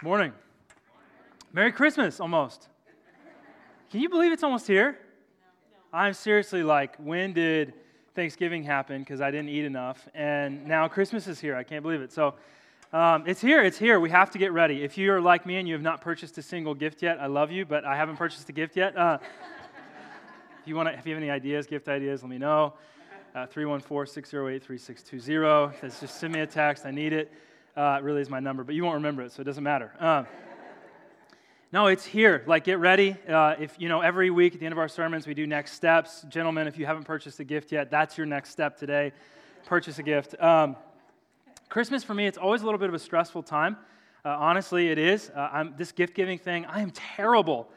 Morning. Merry Christmas, almost. Can you believe it's almost here? I'm seriously like, when did Thanksgiving happen? Because I didn't eat enough. And now Christmas is here. I can't believe it. So um, it's here. It's here. We have to get ready. If you are like me and you have not purchased a single gift yet, I love you, but I haven't purchased a gift yet. Uh, if, you wanna, if you have any ideas, gift ideas, let me know. Uh, 314 608 3620. Just send me a text. I need it. Uh, it really is my number, but you won't remember it, so it doesn't matter. Uh, no, it's here. Like, get ready. Uh, if, you know, every week at the end of our sermons, we do next steps. Gentlemen, if you haven't purchased a gift yet, that's your next step today. Purchase a gift. Um, Christmas, for me, it's always a little bit of a stressful time. Uh, honestly, it is. Uh, this gift giving thing, I am terrible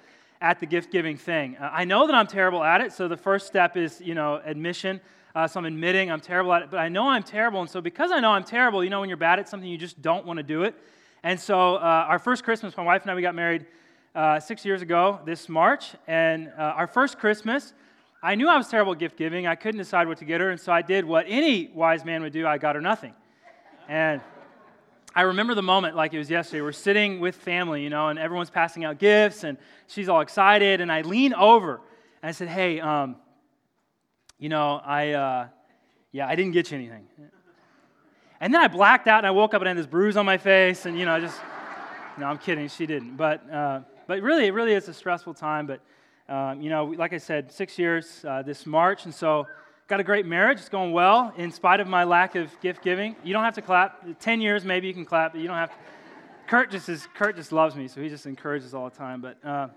at the gift giving thing. Uh, I know that I'm terrible at it, so the first step is, you know, admission. Uh, so I'm admitting I'm terrible at it, but I know I'm terrible. And so because I know I'm terrible, you know, when you're bad at something, you just don't want to do it. And so uh, our first Christmas, my wife and I, we got married uh, six years ago this March. And uh, our first Christmas, I knew I was terrible at gift giving. I couldn't decide what to get her. And so I did what any wise man would do I got her nothing. And I remember the moment like it was yesterday. We're sitting with family, you know, and everyone's passing out gifts, and she's all excited. And I lean over and I said, Hey, um, you know, I, uh, yeah, I didn't get you anything. And then I blacked out and I woke up and I had this bruise on my face, and, you know, I just, no, I'm kidding, she didn't. But, uh, but really, it really is a stressful time. But, um, you know, like I said, six years uh, this March, and so got a great marriage. It's going well in spite of my lack of gift giving. You don't have to clap. Ten years, maybe you can clap, but you don't have to. Kurt just is, Kurt just loves me, so he just encourages all the time. But uh,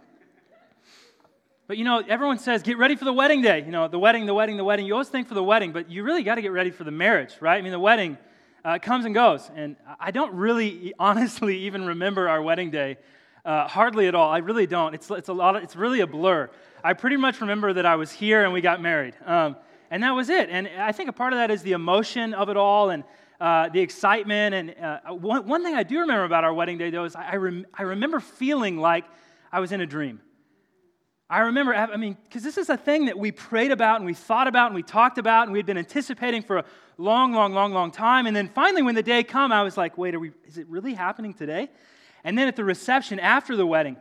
but you know, everyone says, get ready for the wedding day. You know, the wedding, the wedding, the wedding. You always think for the wedding, but you really got to get ready for the marriage, right? I mean, the wedding uh, comes and goes. And I don't really, honestly, even remember our wedding day. Uh, hardly at all. I really don't. It's, it's, a lot of, it's really a blur. I pretty much remember that I was here and we got married. Um, and that was it. And I think a part of that is the emotion of it all and uh, the excitement. And uh, one, one thing I do remember about our wedding day, though, is I, I, rem- I remember feeling like I was in a dream. I remember, I mean, because this is a thing that we prayed about and we thought about and we talked about and we had been anticipating for a long, long, long, long time. And then finally, when the day came, I was like, wait, we, is it really happening today? And then at the reception after the wedding,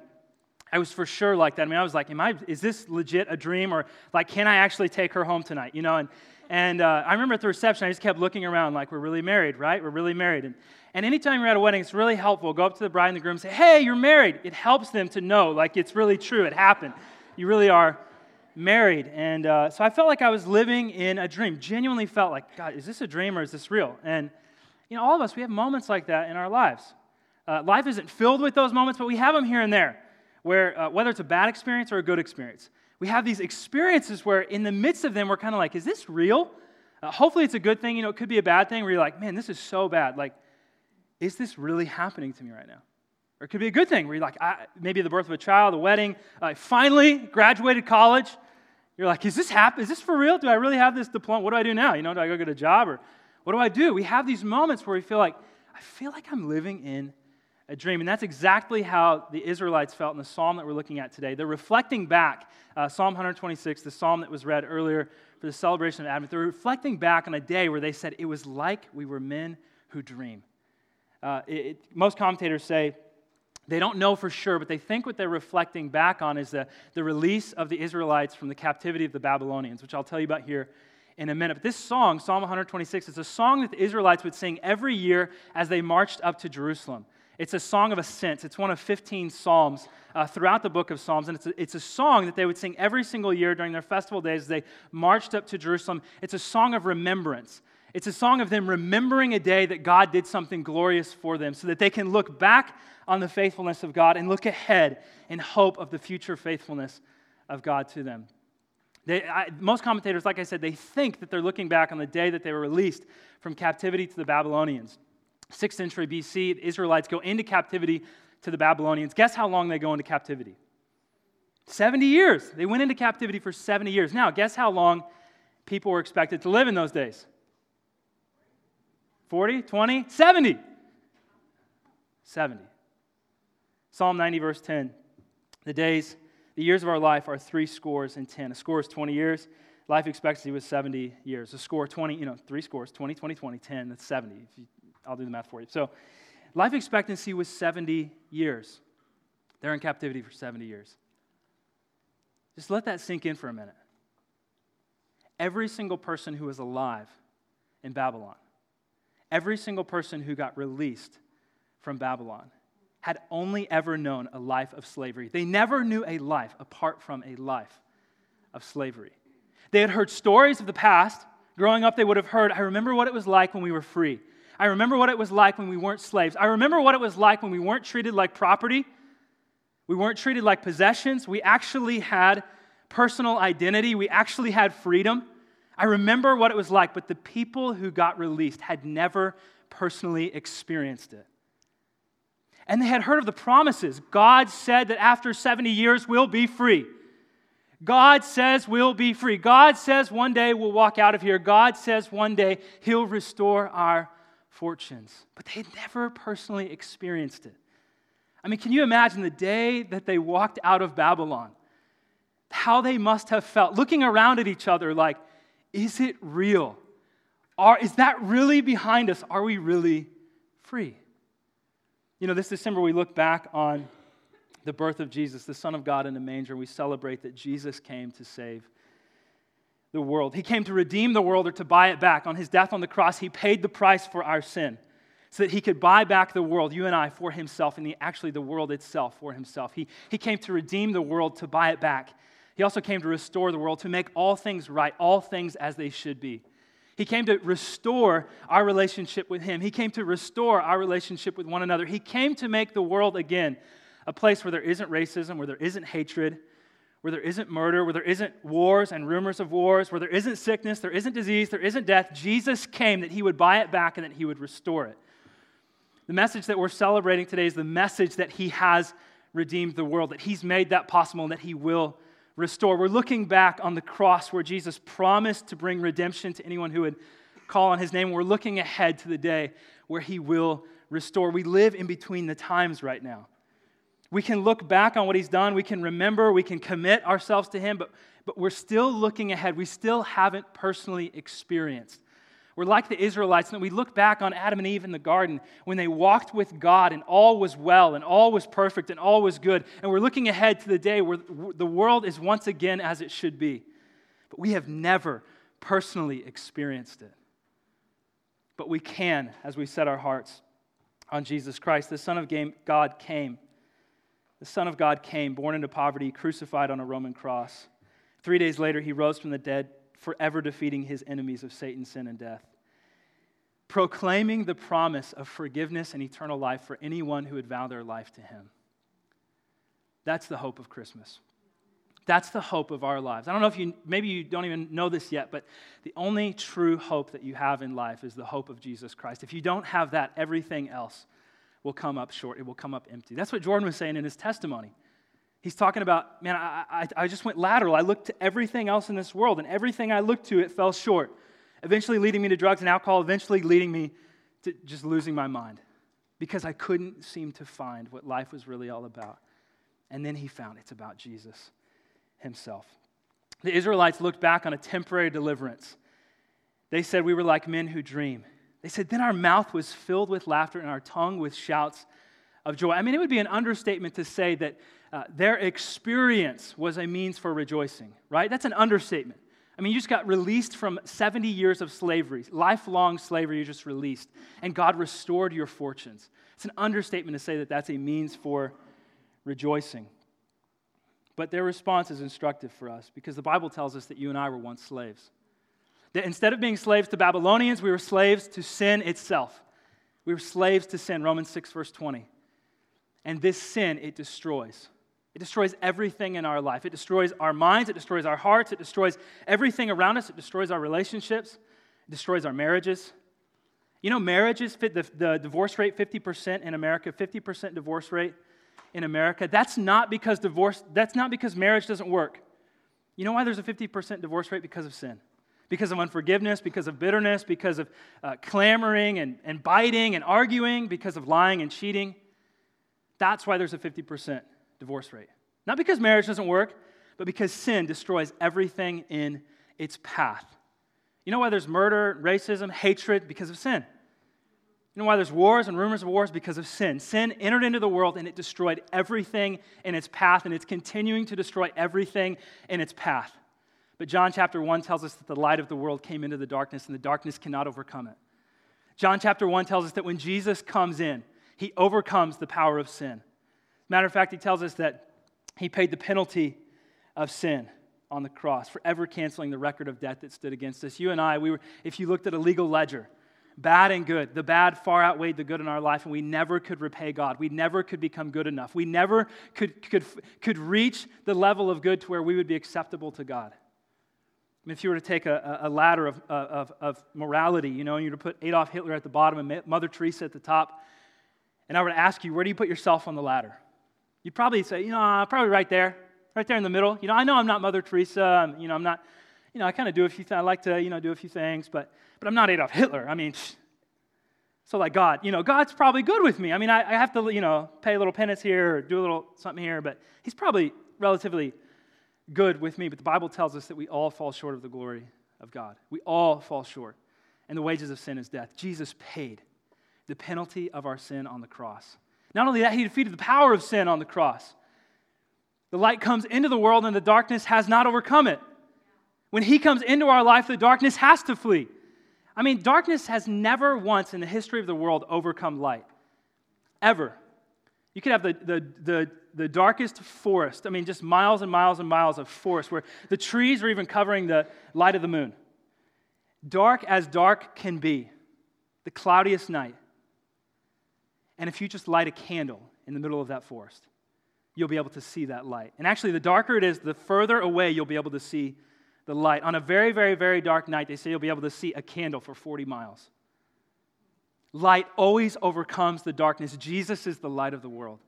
I was for sure like that. I mean, I was like, am I, is this legit a dream? Or like, can I actually take her home tonight? You know, and, and uh, I remember at the reception, I just kept looking around like, we're really married, right? We're really married. And, and anytime you're at a wedding, it's really helpful. Go up to the bride and the groom and say, hey, you're married. It helps them to know, like, it's really true. It happened you really are married. And uh, so I felt like I was living in a dream. Genuinely felt like, God, is this a dream or is this real? And, you know, all of us, we have moments like that in our lives. Uh, life isn't filled with those moments, but we have them here and there, where uh, whether it's a bad experience or a good experience, we have these experiences where in the midst of them, we're kind of like, is this real? Uh, hopefully it's a good thing. You know, it could be a bad thing where you're like, man, this is so bad. Like, is this really happening to me right now? Or it could be a good thing where you're like, I, maybe the birth of a child, a wedding, uh, finally graduated college. You're like, is this happen? Is this for real? Do I really have this diploma? What do I do now? You know, do I go get a job or what do I do? We have these moments where we feel like, I feel like I'm living in a dream. And that's exactly how the Israelites felt in the psalm that we're looking at today. They're reflecting back, uh, Psalm 126, the psalm that was read earlier for the celebration of Advent. They're reflecting back on a day where they said it was like we were men who dream. Uh, it, most commentators say they don't know for sure, but they think what they're reflecting back on is the, the release of the Israelites from the captivity of the Babylonians, which I'll tell you about here in a minute. But this song, Psalm 126, is a song that the Israelites would sing every year as they marched up to Jerusalem. It's a song of ascent. It's one of 15 psalms uh, throughout the book of Psalms. And it's a, it's a song that they would sing every single year during their festival days as they marched up to Jerusalem. It's a song of remembrance. It's a song of them remembering a day that God did something glorious for them so that they can look back on the faithfulness of God and look ahead in hope of the future faithfulness of God to them. They, I, most commentators, like I said, they think that they're looking back on the day that they were released from captivity to the Babylonians. Sixth century BC, the Israelites go into captivity to the Babylonians. Guess how long they go into captivity? 70 years. They went into captivity for 70 years. Now, guess how long people were expected to live in those days? 40, 20, 70. 70. Psalm 90, verse 10. The days, the years of our life are three scores and 10. A score is 20 years. Life expectancy was 70 years. A score, 20, you know, three scores, 20, 20, 20, 10, that's 70. You, I'll do the math for you. So life expectancy was 70 years. They're in captivity for 70 years. Just let that sink in for a minute. Every single person who was alive in Babylon, every single person who got released from Babylon, had only ever known a life of slavery. They never knew a life apart from a life of slavery. They had heard stories of the past. Growing up, they would have heard, I remember what it was like when we were free. I remember what it was like when we weren't slaves. I remember what it was like when we weren't treated like property. We weren't treated like possessions. We actually had personal identity. We actually had freedom. I remember what it was like, but the people who got released had never personally experienced it. And they had heard of the promises. God said that after 70 years, we'll be free. God says we'll be free. God says one day we'll walk out of here. God says one day He'll restore our fortunes. But they had never personally experienced it. I mean, can you imagine the day that they walked out of Babylon? How they must have felt looking around at each other like, is it real? Are, is that really behind us? Are we really free? You know, this December we look back on the birth of Jesus, the Son of God in the manger, and we celebrate that Jesus came to save the world. He came to redeem the world or to buy it back. On his death on the cross, he paid the price for our sin so that he could buy back the world, you and I, for himself, and the, actually the world itself for himself. He, he came to redeem the world, to buy it back. He also came to restore the world, to make all things right, all things as they should be. He came to restore our relationship with him. He came to restore our relationship with one another. He came to make the world again a place where there isn't racism, where there isn't hatred, where there isn't murder, where there isn't wars and rumors of wars, where there isn't sickness, there isn't disease, there isn't death. Jesus came that he would buy it back and that he would restore it. The message that we're celebrating today is the message that he has redeemed the world, that he's made that possible, and that he will restore. We're looking back on the cross where Jesus promised to bring redemption to anyone who would call on his name. We're looking ahead to the day where he will restore. We live in between the times right now. We can look back on what he's done, we can remember, we can commit ourselves to him, but, but we're still looking ahead. We still haven't personally experienced. We're like the Israelites, and we look back on Adam and Eve in the garden when they walked with God and all was well and all was perfect and all was good. And we're looking ahead to the day where the world is once again as it should be. But we have never personally experienced it. But we can as we set our hearts on Jesus Christ. The Son of God came the Son of God came, born into poverty, crucified on a Roman cross. Three days later, he rose from the dead, forever defeating his enemies of Satan, sin, and death. Proclaiming the promise of forgiveness and eternal life for anyone who would vow their life to him. That's the hope of Christmas. That's the hope of our lives. I don't know if you, maybe you don't even know this yet, but the only true hope that you have in life is the hope of Jesus Christ. If you don't have that, everything else will come up short. It will come up empty. That's what Jordan was saying in his testimony. He's talking about, man, I, I, I just went lateral. I looked to everything else in this world, and everything I looked to, it fell short. Eventually leading me to drugs and alcohol, eventually leading me to just losing my mind because I couldn't seem to find what life was really all about. And then he found it's about Jesus himself. The Israelites looked back on a temporary deliverance. They said we were like men who dream. They said, Then our mouth was filled with laughter and our tongue with shouts of joy. I mean, it would be an understatement to say that uh, their experience was a means for rejoicing, right? That's an understatement. I mean, you just got released from 70 years of slavery, lifelong slavery, you just released, and God restored your fortunes. It's an understatement to say that that's a means for rejoicing. But their response is instructive for us because the Bible tells us that you and I were once slaves. That instead of being slaves to Babylonians, we were slaves to sin itself. We were slaves to sin, Romans 6, verse 20. And this sin, it destroys. It destroys everything in our life. It destroys our minds, it destroys our hearts, it destroys everything around us, it destroys our relationships, it destroys our marriages. You know, marriages, the, the divorce rate 50% in America, 50% divorce rate in America. That's not because divorce, that's not because marriage doesn't work. You know why there's a 50% divorce rate? Because of sin because of unforgiveness, because of bitterness, because of uh, clamoring and, and biting and arguing, because of lying and cheating. That's why there's a 50% divorce rate. Not because marriage doesn't work, but because sin destroys everything in its path. You know why there's murder, racism, hatred? Because of sin. You know why there's wars and rumors of wars? Because of sin. Sin entered into the world and it destroyed everything in its path, and it's continuing to destroy everything in its path. But John chapter 1 tells us that the light of the world came into the darkness, and the darkness cannot overcome it. John chapter 1 tells us that when Jesus comes in, he overcomes the power of sin. Matter of fact, he tells us that he paid the penalty of sin on the cross, forever canceling the record of debt that stood against us. You and I, we were, if you looked at a legal ledger, bad and good. The bad far outweighed the good in our life, and we never could repay God. We never could become good enough. We never could, could, could reach the level of good to where we would be acceptable to God. I mean, if you were to take a, a ladder of, of, of morality, you know, and you were to put Adolf Hitler at the bottom and Mother Teresa at the top, and I were to ask you, where do you put yourself on the ladder? You'd probably say, you know, uh, probably right there, right there in the middle. You know, I know I'm not Mother Teresa. I'm, you know, I'm not, you know, I kind of do a few things. I like to, you know, do a few things, but but I'm not Adolf Hitler. I mean, so like God, you know, God's probably good with me. I mean, I, I have to, you know, pay a little penance here or do a little something here, but He's probably relatively good with me. But the Bible tells us that we all fall short of the glory of God. We all fall short. And the wages of sin is death. Jesus paid the penalty of our sin on the cross. Not only that, He defeated the power of sin on the cross. The light comes into the world and the darkness has not overcome it. When He comes into our life, the darkness has to flee. I mean, darkness has never once in the history of the world overcome light. Ever. You could have the, the, the, the, darkest forest, I mean, just miles and miles and miles of forest where the trees are even covering the light of the moon. Dark as dark can be, the cloudiest night. And if you just light a candle in the middle of that forest, you'll be able to see that light. And actually, the darker it is, the further away you'll be able to see the light. On a very, very, very dark night, they say you'll be able to see a candle for 40 miles. Light always overcomes the darkness. Jesus is the light of the world.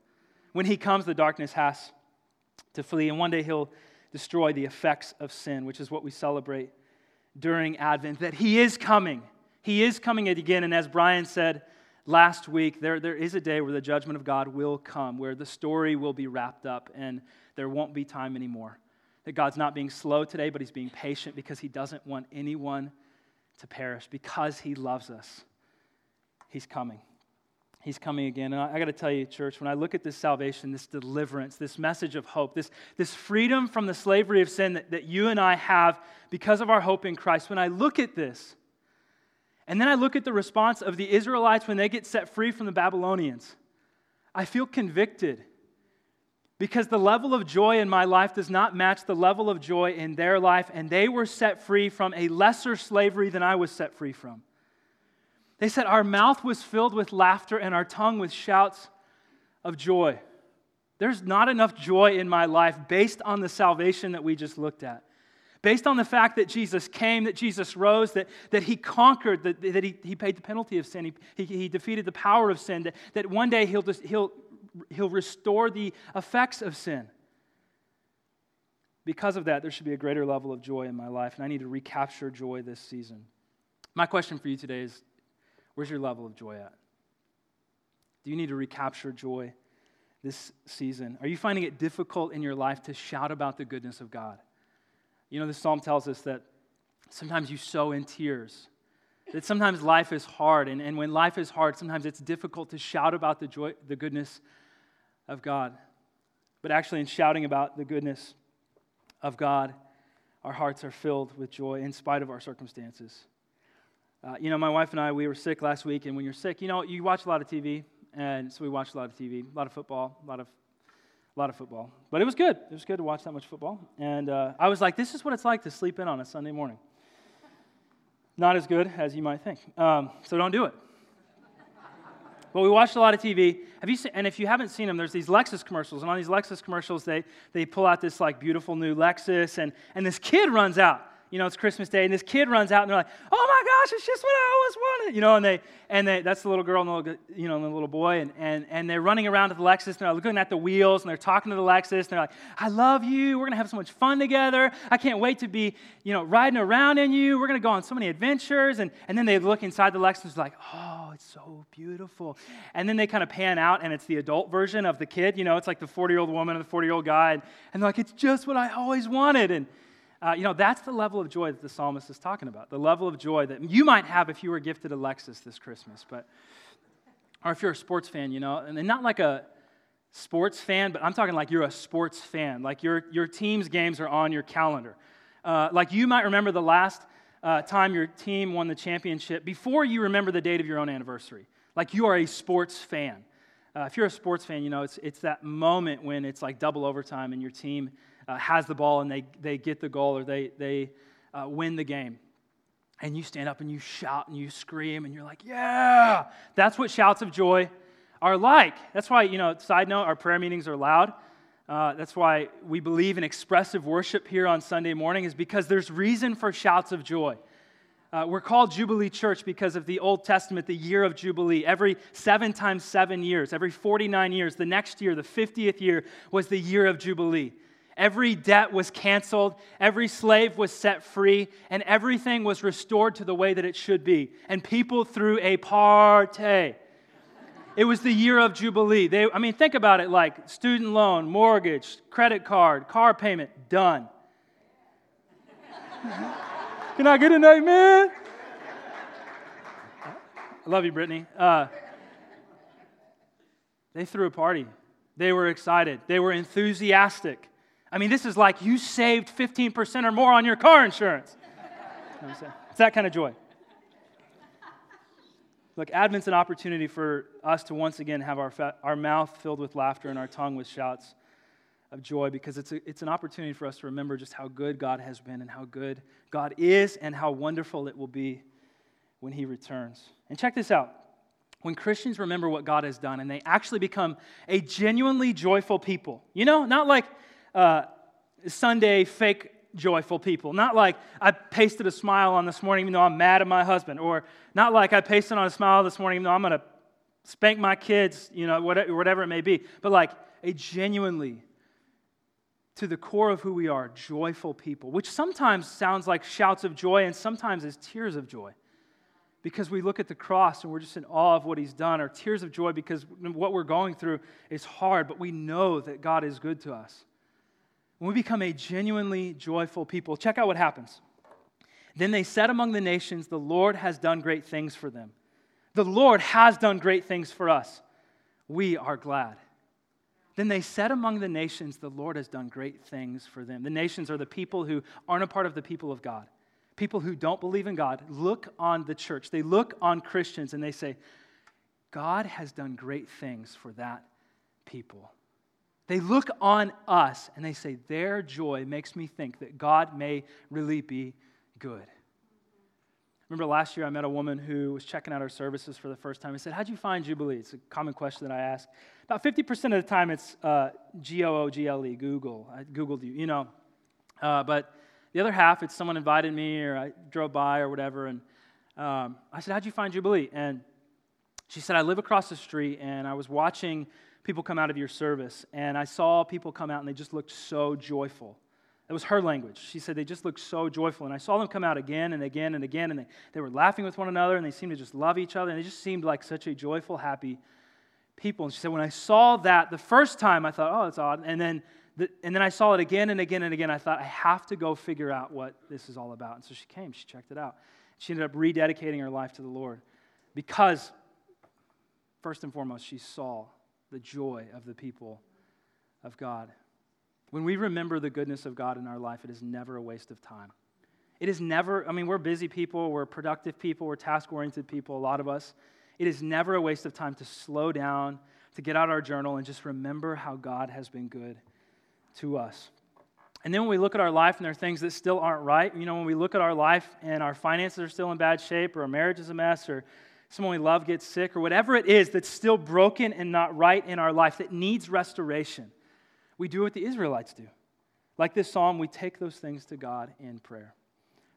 When he comes, the darkness has to flee, and one day he'll destroy the effects of sin, which is what we celebrate during Advent, that he is coming. He is coming again, and as Brian said last week, there, there is a day where the judgment of God will come, where the story will be wrapped up, and there won't be time anymore that God's not being slow today, but He's being patient because He doesn't want anyone to perish. Because He loves us, He's coming. He's coming again. And I, I got to tell you, church, when I look at this salvation, this deliverance, this message of hope, this, this freedom from the slavery of sin that, that you and I have because of our hope in Christ, when I look at this, and then I look at the response of the Israelites when they get set free from the Babylonians, I feel convicted because the level of joy in my life does not match the level of joy in their life, and they were set free from a lesser slavery than I was set free from. They said, Our mouth was filled with laughter and our tongue with shouts of joy. There's not enough joy in my life based on the salvation that we just looked at. Based on the fact that Jesus came, that Jesus rose, that, that he conquered, that, that he, he paid the penalty of sin, he, he, he defeated the power of sin, that, that one day he'll, just, he'll he'll restore the effects of sin. Because of that, there should be a greater level of joy in my life, and I need to recapture joy this season. My question for you today is where's your level of joy at? Do you need to recapture joy this season? Are you finding it difficult in your life to shout about the goodness of God? You know, the psalm tells us that sometimes you sow in tears that sometimes life is hard, and, and when life is hard, sometimes it's difficult to shout about the, joy, the goodness of God. But actually, in shouting about the goodness of God, our hearts are filled with joy in spite of our circumstances. Uh, you know, my wife and I, we were sick last week, and when you're sick, you know, you watch a lot of TV, and so we watched a lot of TV, a lot of football, a lot of, a lot of football. But it was good. It was good to watch that much football. And uh, I was like, this is what it's like to sleep in on a Sunday morning. Not as good as you might think. Um, so don't do it. But we watched a lot of TV. Have you seen, and if you haven't seen them, there's these Lexus commercials. And on these Lexus commercials, they, they pull out this like beautiful new Lexus, and, and this kid runs out you know, it's Christmas Day, and this kid runs out, and they're like, "Oh my gosh, it's just what I always wanted," you know, and they and they that's the little girl and the little, you know, and the little boy, and and and they're running around to the Lexus, and they're looking at the wheels, and they're talking to the Lexus, and they're like, "I love you. We're gonna have so much fun together. I can't wait to be, you know, riding around in you. We're gonna go on so many adventures." And and then they look inside the Lexus, like, "Oh, it's so beautiful," and then they kind of pan out, and it's the adult version of the kid, you know, it's like the 40 year old woman and the 40 year old guy, and, and they're like, "It's just what I always wanted," and uh, you know, that's the level of joy that the psalmist is talking about. The level of joy that you might have if you were gifted a Lexus this Christmas. But or if you're a sports fan, you know, and not like a sports fan, but I'm talking like you're a sports fan, like your, your team's games are on your calendar. Uh, like you might remember the last uh, time your team won the championship before you remember the date of your own anniversary. Like you are a sports fan. Uh, if you're a sports fan, you know, it's, it's that moment when it's like double overtime and your team uh, has the ball and they, they get the goal or they, they uh, win the game. And you stand up and you shout and you scream and you're like, yeah! That's what shouts of joy are like. That's why, you know, side note, our prayer meetings are loud. Uh, that's why we believe in expressive worship here on Sunday morning, is because there's reason for shouts of joy. Uh, we're called Jubilee Church because of the Old Testament, the year of Jubilee. Every seven times seven years, every 49 years, the next year, the 50th year, was the year of Jubilee. Every debt was canceled, every slave was set free, and everything was restored to the way that it should be. And people threw a party. It was the year of Jubilee. They, I mean, think about it like student loan, mortgage, credit card, car payment, done. Can I get an amen? I love you, Brittany. Uh, they threw a party. They were excited. They were enthusiastic. I mean, this is like you saved 15% or more on your car insurance. It's that kind of joy. Look, Advent's an opportunity for us to once again have our, fa- our mouth filled with laughter and our tongue with shouts of joy because it's, a, it's an opportunity for us to remember just how good God has been and how good God is and how wonderful it will be when He returns. And check this out. When Christians remember what God has done and they actually become a genuinely joyful people, you know, not like uh, Sunday fake joyful people. Not like I pasted a smile on this morning even though I'm mad at my husband, or not like I pasted on a smile this morning even though I'm going to spank my kids, you know, whatever it may be, but like a genuinely, to the core of who we are, joyful people, which sometimes sounds like shouts of joy and sometimes is tears of joy. Because we look at the cross and we're just in awe of what he's done, or tears of joy because what we're going through is hard, but we know that God is good to us. When we become a genuinely joyful people, check out what happens. Then they said among the nations, The Lord has done great things for them. The Lord has done great things for us. We are glad. Then they said among the nations, The Lord has done great things for them. The nations are the people who aren't a part of the people of God. People who don't believe in God look on the church, they look on Christians, and they say, God has done great things for that people. They look on us and they say, Their joy makes me think that God may really be good. Remember last year I met a woman who was checking out our services for the first time. I said, How'd you find Jubilee? It's a common question that I ask. About 50% of the time it's uh, G O O G L E, Google. I Googled you, you know. Uh, but the other half, it's someone invited me or I drove by or whatever. And um, I said, How'd you find Jubilee? And she said, I live across the street and I was watching people come out of your service, and I saw people come out and they just looked so joyful. That was her language. She said they just looked so joyful. And I saw them come out again and again and again, and they, they were laughing with one another, and they seemed to just love each other, and they just seemed like such a joyful, happy people. And she said, when I saw that the first time, I thought, oh, that's odd. And then, the, and then I saw it again and again and again. I thought, I have to go figure out what this is all about. And so she came, she checked it out. She ended up rededicating her life to the Lord because, first and foremost, she saw the joy of the people of God. When we remember the goodness of God in our life, it is never a waste of time. It is never, I mean, we're busy people, we're productive people, we're task oriented people, a lot of us. It is never a waste of time to slow down, to get out our journal, and just remember how God has been good to us. And then when we look at our life and there are things that still aren't right, you know, when we look at our life and our finances are still in bad shape, or our marriage is a mess, or someone we love gets sick, or whatever it is that's still broken and not right in our life that needs restoration, we do what the Israelites do. Like this psalm, we take those things to God in prayer.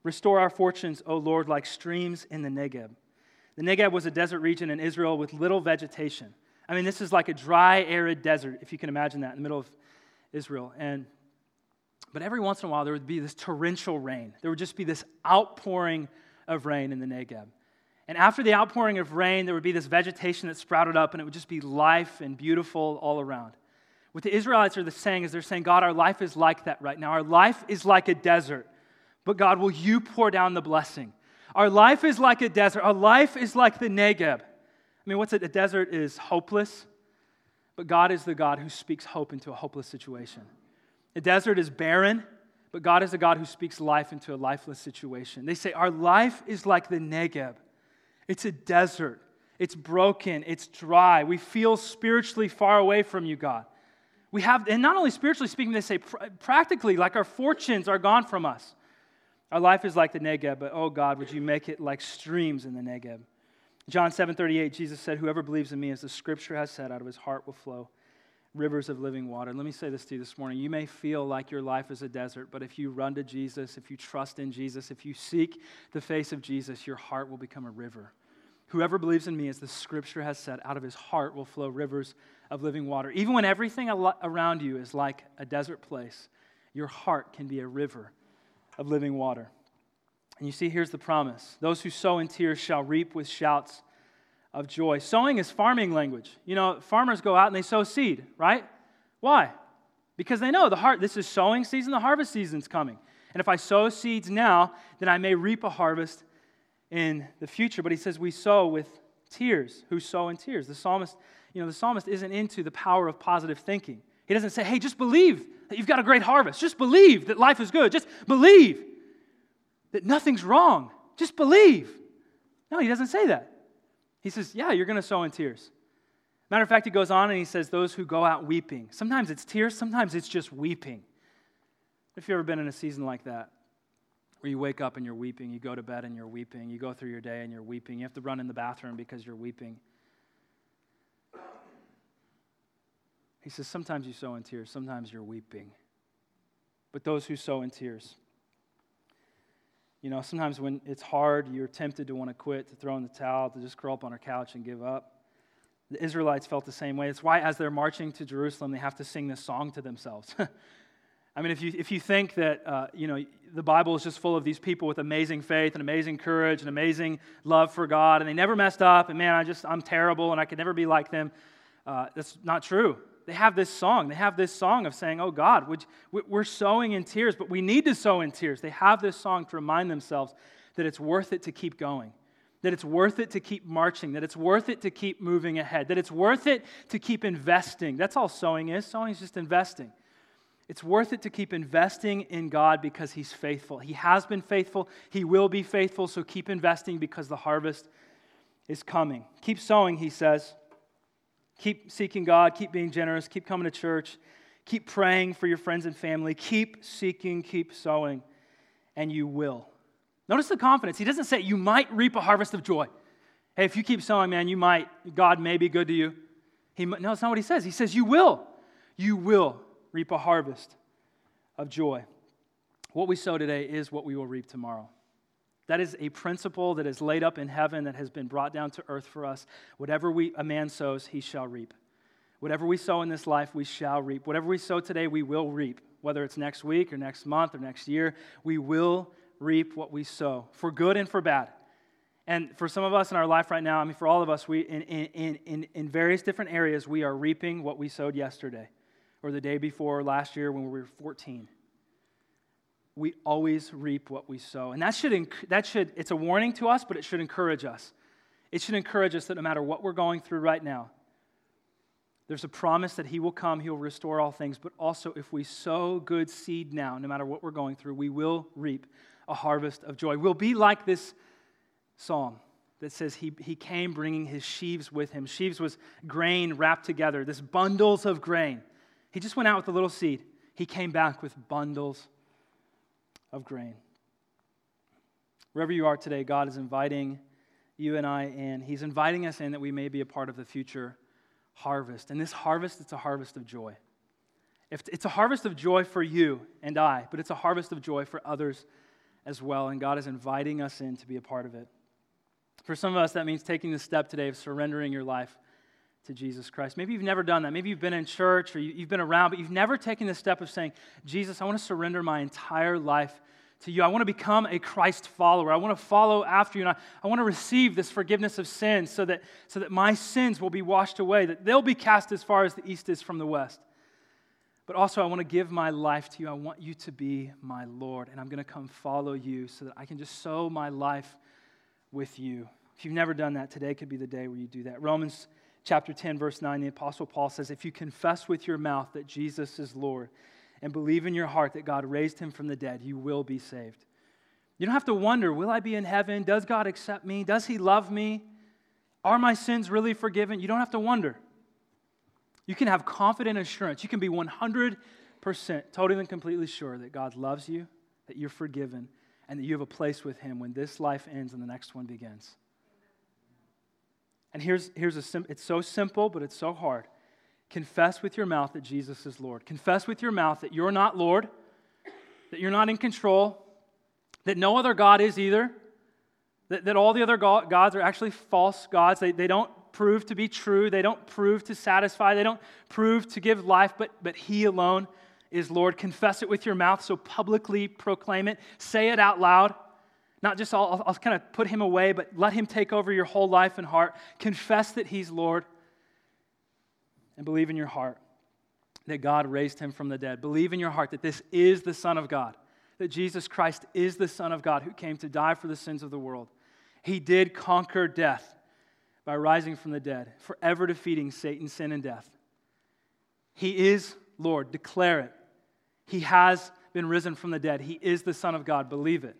Restore our fortunes, O Lord, like streams in the Negeb. The Negeb was a desert region in Israel with little vegetation. I mean, this is like a dry, arid desert, if you can imagine that, in the middle of Israel. And but every once in a while, there would be this torrential rain. There would just be this outpouring of rain in the Negeb. And after the outpouring of rain, there would be this vegetation that sprouted up, and it would just be life and beautiful all around. What the Israelites are saying is they're saying, God, our life is like that right now. Our life is like a desert. But God, will you pour down the blessing? Our life is like a desert. Our life is like the Negeb. I mean, what's it? A desert is hopeless, but God is the God who speaks hope into a hopeless situation. A desert is barren, but God is the God who speaks life into a lifeless situation. They say, Our life is like the Negeb. It's a desert. It's broken. It's dry. We feel spiritually far away from you, God. We have, and not only spiritually speaking, they say pr- practically, like our fortunes are gone from us. Our life is like the Negeb, but oh God, would you make it like streams in the Negeb? John 7 38, Jesus said, Whoever believes in me, as the scripture has said, out of his heart will flow rivers of living water. Let me say this to you this morning. You may feel like your life is a desert, but if you run to Jesus, if you trust in Jesus, if you seek the face of Jesus, your heart will become a river. Whoever believes in me, as the scripture has said, out of his heart will flow rivers of living water. Even when everything around you is like a desert place, your heart can be a river of living water. And you see, here's the promise those who sow in tears shall reap with shouts of joy. Sowing is farming language. You know, farmers go out and they sow seed, right? Why? Because they know the heart, this is sowing season, the harvest season's coming. And if I sow seeds now, then I may reap a harvest in the future. But he says we sow with tears, who sow in tears. The psalmist, you know, the psalmist isn't into the power of positive thinking. He doesn't say, hey, just believe that you've got a great harvest. Just believe that life is good. Just believe that nothing's wrong. Just believe. No, he doesn't say that. He says, Yeah, you're going to sow in tears. Matter of fact, he goes on and he says, Those who go out weeping. Sometimes it's tears, sometimes it's just weeping. If you've ever been in a season like that, where you wake up and you're weeping, you go to bed and you're weeping, you go through your day and you're weeping, you have to run in the bathroom because you're weeping. He says, Sometimes you sow in tears, sometimes you're weeping. But those who sow in tears, you know, sometimes when it's hard, you're tempted to want to quit, to throw in the towel, to just curl up on our couch and give up. The Israelites felt the same way. It's why, as they're marching to Jerusalem, they have to sing this song to themselves. I mean, if you, if you think that, uh, you know, the Bible is just full of these people with amazing faith and amazing courage and amazing love for God, and they never messed up, and man, I just, I'm terrible and I could never be like them, uh, that's not true they have this song. They have this song of saying, Oh God, we're sowing in tears, but we need to sow in tears. They have this song to remind themselves that it's worth it to keep going, that it's worth it to keep marching, that it's worth it to keep moving ahead, that it's worth it to keep investing. That's all sowing is. Sowing is just investing. It's worth it to keep investing in God because He's faithful. He has been faithful, He will be faithful, so keep investing because the harvest is coming. Keep sowing, He says. Keep seeking God, keep being generous, keep coming to church, keep praying for your friends and family, keep seeking, keep sowing, and you will. Notice the confidence. He doesn't say you might reap a harvest of joy. Hey, if you keep sowing, man, you might, God may be good to you. He, no, that's not what he says. He says you will. You will reap a harvest of joy. What we sow today is what we will reap tomorrow. That is a principle that is laid up in heaven that has been brought down to earth for us. Whatever we, a man sows, he shall reap. Whatever we sow in this life, we shall reap. Whatever we sow today, we will reap. Whether it's next week or next month or next year, we will reap what we sow for good and for bad. And for some of us in our life right now, I mean, for all of us, we, in, in, in, in various different areas, we are reaping what we sowed yesterday or the day before last year when we were 14 we always reap what we sow. And that should, that should, it's a warning to us, but it should encourage us. It should encourage us that no matter what we're going through right now, there's a promise that He will come, He will restore all things. But also, if we sow good seed now, no matter what we're going through, we will reap a harvest of joy. We'll be like this psalm that says he, he came bringing his sheaves with him. Sheaves was grain wrapped together, this bundles of grain. He just went out with a little seed. He came back with bundles of grain. Wherever you are today, God is inviting you and I in. He's inviting us in that we may be a part of the future harvest. And this harvest, it's a harvest of joy. It's a harvest of joy for you and I, but it's a harvest of joy for others as well. And God is inviting us in to be a part of it. For some of us, that means taking the step today of surrendering your life to Jesus Christ. Maybe you've never done that. Maybe you've been in church or you've been around, but you've never taken the step of saying, Jesus, I want to surrender my entire life to you. I want to become a Christ follower. I want to follow after you. And I, I want to receive this forgiveness of sins so that, so that my sins will be washed away, that they'll be cast as far as the east is from the west. But also, I want to give my life to you. I want you to be my Lord. And I'm going to come follow you so that I can just sow my life with you. If you've never done that, today could be the day where you do that. Romans chapter 10, verse 9, the Apostle Paul says, If you confess with your mouth that Jesus is Lord and believe in your heart that God raised him from the dead, you will be saved. You don't have to wonder, will I be in heaven? Does God accept me? Does he love me? Are my sins really forgiven? You don't have to wonder. You can have confident assurance. You can be 100% totally and completely sure that God loves you, that you're forgiven, and that you have a place with him when this life ends and the next one begins. And here's, here's a sim- it's so simple, but it's so hard. Confess with your mouth that Jesus is Lord. Confess with your mouth that you're not Lord, that you're not in control, that no other God is either, that, that all the other gods are actually false gods. They, they don't prove to be true, they don't prove to satisfy, they don't prove to give life, but, but He alone is Lord. Confess it with your mouth, so publicly proclaim it. Say it out loud. Not just I'll, I'll kind of put him away, but let him take over your whole life and heart. Confess that he's Lord and believe in your heart that God raised him from the dead. Believe in your heart that this is the Son of God, that Jesus Christ is the Son of God who came to die for the sins of the world. He did conquer death by rising from the dead, forever defeating Satan, sin, and death. He is Lord. Declare it. He has been risen from the dead. He is the Son of God. Believe it.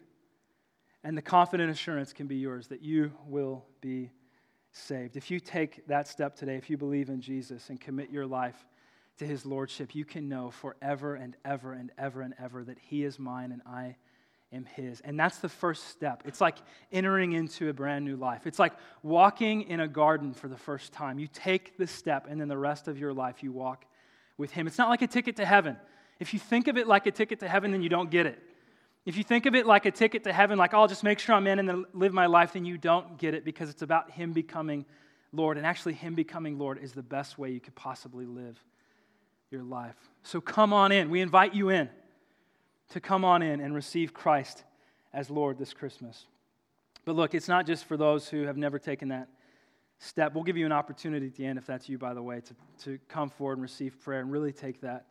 And the confident assurance can be yours that you will be saved. If you take that step today, if you believe in Jesus and commit your life to his lordship, you can know forever and ever and ever and ever that he is mine and I am his. And that's the first step. It's like entering into a brand new life. It's like walking in a garden for the first time. You take the step, and then the rest of your life you walk with him. It's not like a ticket to heaven. If you think of it like a ticket to heaven, then you don't get it. If you think of it like a ticket to heaven, like, oh, I'll just make sure I'm in and then live my life, then you don't get it because it's about Him becoming Lord. And actually, Him becoming Lord is the best way you could possibly live your life. So come on in. We invite you in to come on in and receive Christ as Lord this Christmas. But look, it's not just for those who have never taken that step. We'll give you an opportunity at the end, if that's you, by the way, to, to come forward and receive prayer and really take that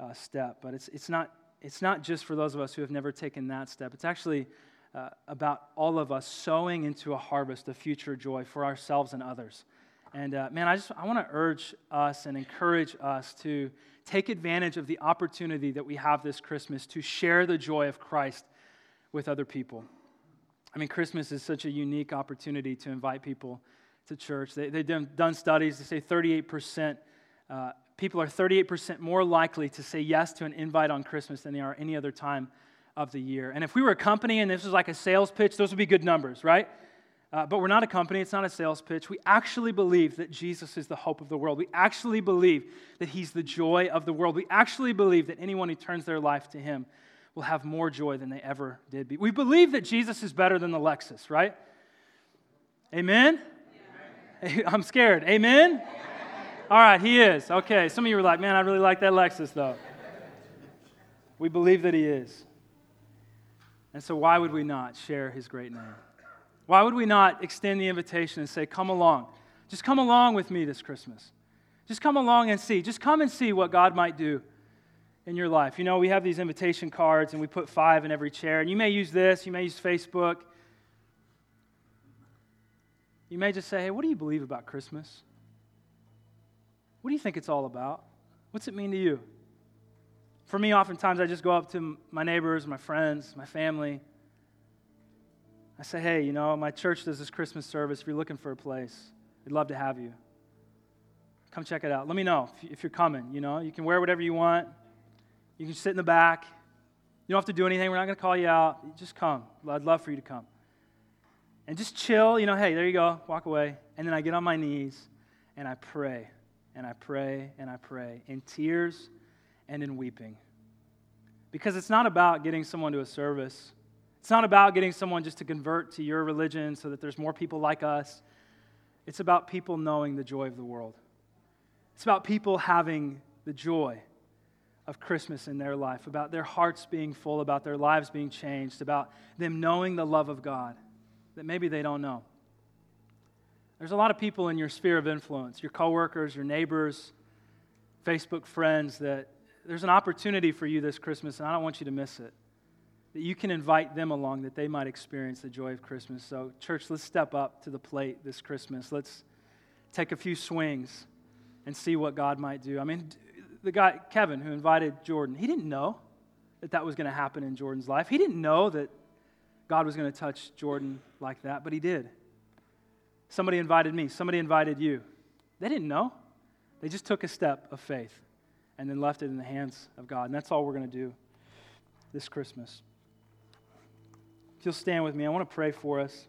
uh, step. But it's, it's not it's not just for those of us who have never taken that step. It's actually uh, about all of us sowing into a harvest of future joy for ourselves and others. And uh, man, I just I want to urge us and encourage us to take advantage of the opportunity that we have this Christmas to share the joy of Christ with other people. I mean, Christmas is such a unique opportunity to invite people to church. They, have done, studies to say 38% uh, people are 38% more likely to say yes to an invite on Christmas than they are any other time of the year. And if we were a company and this was like a sales pitch, those would be good numbers, right? Uh, but we're not a company, it's not a sales pitch. We actually believe that Jesus is the hope of the world. We actually believe that He's the joy of the world. We actually believe that anyone who turns their life to Him will have more joy than they ever did. We believe that Jesus is better than the Lexus, right? Amen? Yeah. I'm scared. Amen? Yeah. All right, he is. Okay, some of you were like, man, I really like that Lexus, though. We believe that he is. And so, why would we not share his great name? Why would we not extend the invitation and say, come along? Just come along with me this Christmas. Just come along and see. Just come and see what God might do in your life. You know, we have these invitation cards and we put five in every chair. And you may use this, you may use Facebook. You may just say, hey, what do you believe about Christmas? What do you think it's all about? What's it mean to you? For me, oftentimes I just go up to my neighbors, my friends, my family. I say, hey, you know, my church does this Christmas service. If you're looking for a place, we'd love to have you. Come check it out. Let me know if you're coming. You know, you can wear whatever you want. You can sit in the back. You don't have to do anything. We're not going to call you out. Just come. I'd love for you to come. And just chill. You know, hey, there you go. Walk away. And then I get on my knees and I pray and I pray and I pray in tears and in weeping. Because it's not about getting someone to a service. It's not about getting someone just to convert to your religion so that there's more people like us. It's about people knowing the joy of the world. It's about people having the joy of Christmas in their life, about their hearts being full, about their lives being changed, about them knowing the love of God that maybe they don't know. There's a lot of people in your sphere of influence, your coworkers, your neighbors, Facebook friends, that there's an opportunity for you this Christmas, and I don't want you to miss it. that you can invite them along that they might experience the joy of Christmas. So, church, let's step up to the plate this Christmas. Let's take a few swings and see what God might do. I mean, the guy, Kevin, who invited Jordan, he didn't know that that was going to happen in Jordan's life. He didn't know that God was going to touch Jordan like that, but he did. Somebody invited me, somebody invited you. They didn't know. They just took a step of faith and then left it in the hands of God. And that's all we're going to do this Christmas. If you'll stand with me, I want to pray for us.